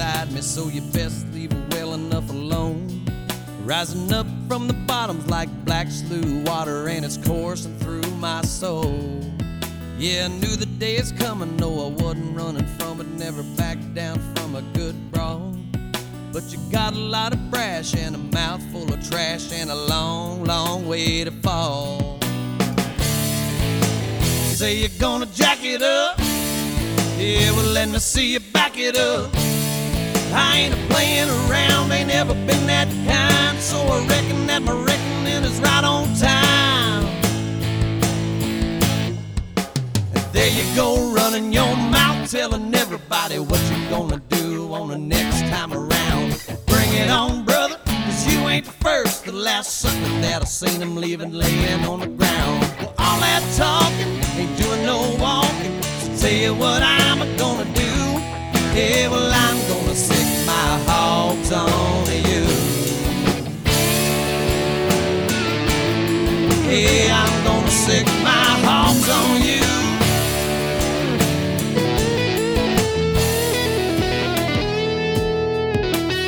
Inside me, so you best leave her well enough alone. Rising up from the bottoms like black slough water, and it's coursing through my soul. Yeah, I knew the day is coming, no, I wasn't running from it, never backed down from a good brawl. But you got a lot of brash and a mouth full of trash and a long, long way to fall. Say you're gonna jack it up. Yeah, well, let me see you back it up. I ain't a playing around, ain't never been that kind, so I reckon that my reckoning is right on time. And there you go, running your mouth, telling everybody what you're gonna do on the next time around. Bring it on, brother, cause you ain't the first, the last sucker that I seen him leaving laying on the ground. Well, all that talking ain't doing no walking. So tell you what I'm gonna do. Yeah, well, I'm I'm gonna sic my hogs on you.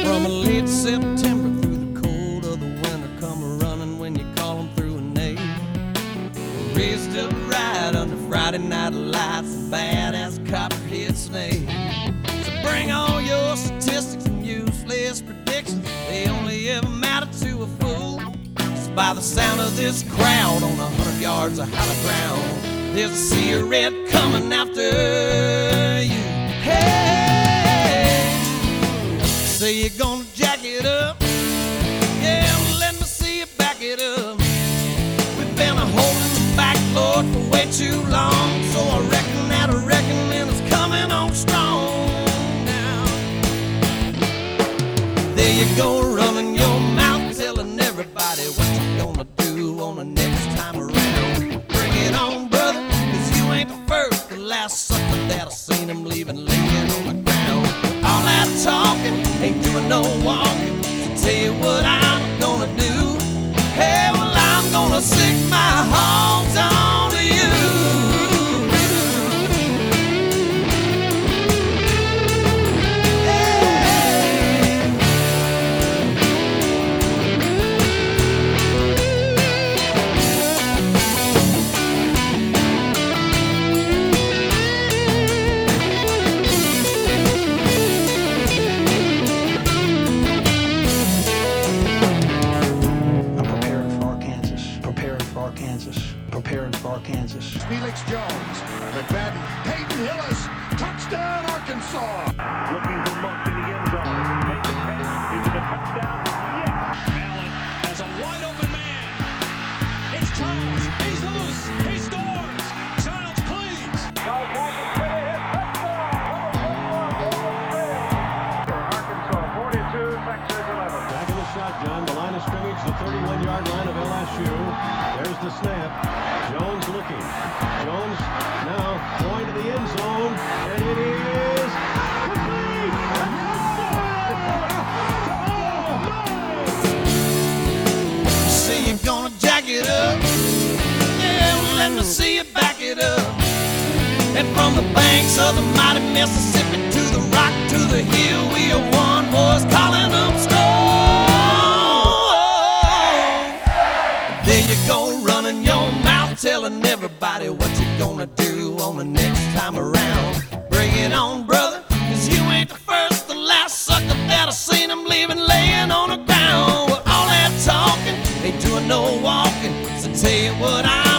From late September through the cold of the winter, come running when you through a name. Raised up right under Friday night lights, badass by the sound of this crowd on a hundred yards of hollow ground, there's a red coming after you. Hey, say you're gonna jack it up. Yeah, let me see you back it up. We've been a holding back, Lord, for way too long. So I reckon that a reckoning is coming on strong now. There you go, I seen him leaving laying on the ground. All that talking ain't doing no walking. So tell you what I'm gonna do. Hey, well, I'm gonna sic my Arkansas. Preparing for Arkansas. Felix Jones. McFadden. Peyton Hillis. Touchdown, Arkansas. looking for Monk in the end zone. Make the catch. Is it a touchdown? Yes. Allen has a wide open man. It's Childs. He's loose. He scores. Childs, please. Arkansas 42, Texas 11. Back in the shotgun, the line of scrimmage, the 31-yard line of LSU. There's the snap. Jones looking. Jones now going to the end zone, and it is complete. Say you're gonna jack it up. Yeah, well, let me see you back it up. And from the banks of the mighty Mississippi to the rock to the hill, we are one voice calling telling everybody what you're gonna do on the next time around. Bring it on, brother, cause you ain't the first the last sucker that I've seen him leaving laying on the ground. With all that talking, ain't doing no walking, so tell you what I